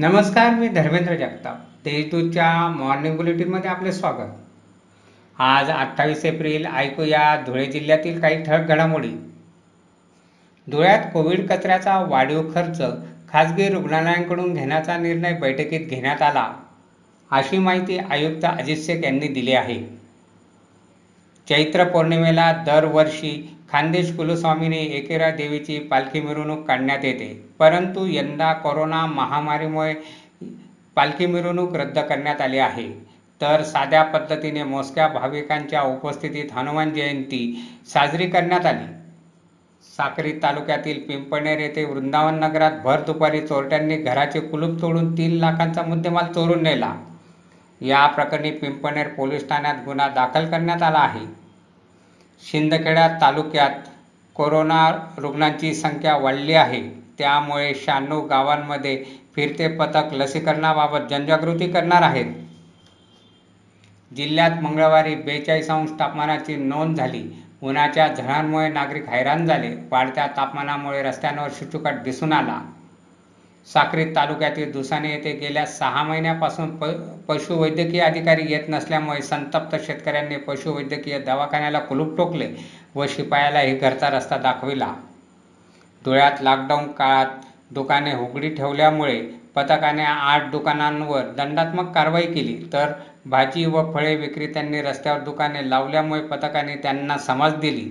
नमस्कार मी धर्मेंद्र जगताप. तेजदूतच्या मॉर्निंग बुलेटिनमध्ये आपले स्वागत. आज अठ्ठावीस एप्रिल ऐकूया धुळे जिल्ह्यातील काही ठळक घडामोडी. धुळ्यात कोविड कचऱ्याचा वाढीव खर्च खासगी रुग्णालयांकडून घेण्याचा निर्णय बैठकीत घेण्यात आला अशी माहिती आयुक्त अजित शेख यांनी दिली आहे. चैत्र पौर्णिमेला दरवर्षी खानदेश कुलस्वामीने एकेरा देवीची पालखी मिरवणूक काढण्यात येते. परंतु यंदा कोरोना महामारीमुळे पालखी मिरवणूक रद्द करण्यात आली आहे. तर साध्या पद्धतीने मोजक्या भाविकांच्या उपस्थितीत हनुमान जयंती साजरी करण्यात आली. साक्री तालुक्यातील पिंपणेर येथे वृंदावन नगरात भर दुपारी चोरट्यांनी घराचे कुलूप तोडून तीन लाखांचा मुद्देमाल चोरून नेला. या प्रकरणी पिंपणेर पोलीस ठाण्यात गुन्हा दाखल करण्यात आला आहे. शिंदखेडा तालुक्यात कोरोना रुग्णांची संख्या वाढली आहे. त्यामुळे शहाण्णव गावांमध्ये फिरते पथक लसीकरणाबाबत जनजागृती करणार आहेत. जिल्ह्यात मंगळवारी बेचाळीस अंश तापमानाची नोंद झाली. उन्हाच्या झळांमुळे नागरिक हैराण झाले. वाढत्या तापमानामुळे रस्त्यांवर शुचुकाट दिसून आला. साक्रीत तालुक्यातील दुसाने येथे गेल्या सहा महिन्यापासून प पशुवैद्यकीय अधिकारी येत नसल्यामुळे संतप्त शेतकऱ्यांनी पशुवैद्यकीय दवाखान्याला कुलूप टोकले व शिपायालाही घरचा रस्ता दाखविला. धुळ्यात लॉकडाऊन काळात दुकाने उघडी ठेवल्यामुळे पथकाने आठ दुकानांवर दंडात्मक कारवाई केली. तर भाजी व फळे विक्रेत्यांनी रस्त्यावर दुकाने लावल्यामुळे पथकाने त्यांना समज दिली.